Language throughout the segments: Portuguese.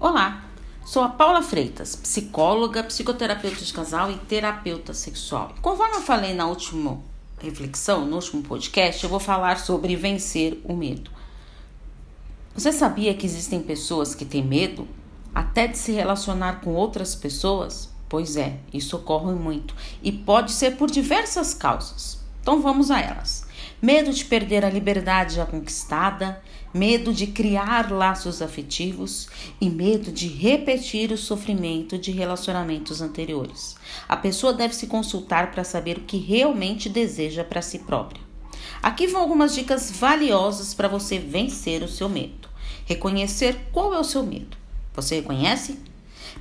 Olá, sou a Paula Freitas, psicóloga, psicoterapeuta de casal e terapeuta sexual. Conforme eu falei na última reflexão, no último podcast, eu vou falar sobre vencer o medo. Você sabia que existem pessoas que têm medo até de se relacionar com outras pessoas? Pois é, isso ocorre muito e pode ser por diversas causas. Então vamos a elas medo de perder a liberdade já conquistada, medo de criar laços afetivos e medo de repetir o sofrimento de relacionamentos anteriores. A pessoa deve se consultar para saber o que realmente deseja para si própria. Aqui vão algumas dicas valiosas para você vencer o seu medo. Reconhecer qual é o seu medo. Você reconhece?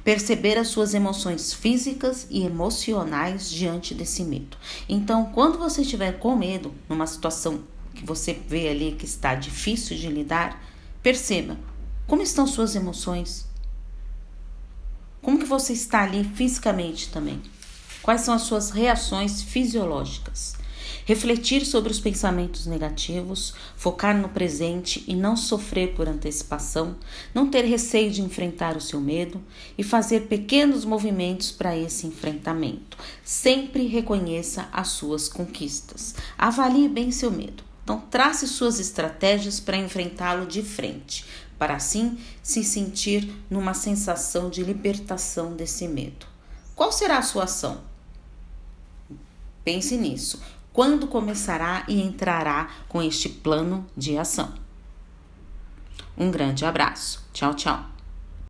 Perceber as suas emoções físicas e emocionais diante desse medo. Então, quando você estiver com medo, numa situação que você vê ali que está difícil de lidar, perceba como estão suas emoções. Como que você está ali fisicamente também? Quais são as suas reações fisiológicas? Refletir sobre os pensamentos negativos, focar no presente e não sofrer por antecipação, não ter receio de enfrentar o seu medo e fazer pequenos movimentos para esse enfrentamento. Sempre reconheça as suas conquistas. Avalie bem seu medo. Então, trace suas estratégias para enfrentá-lo de frente, para assim se sentir numa sensação de libertação desse medo. Qual será a sua ação? Pense nisso quando começará e entrará com este plano de ação. Um grande abraço. Tchau, tchau.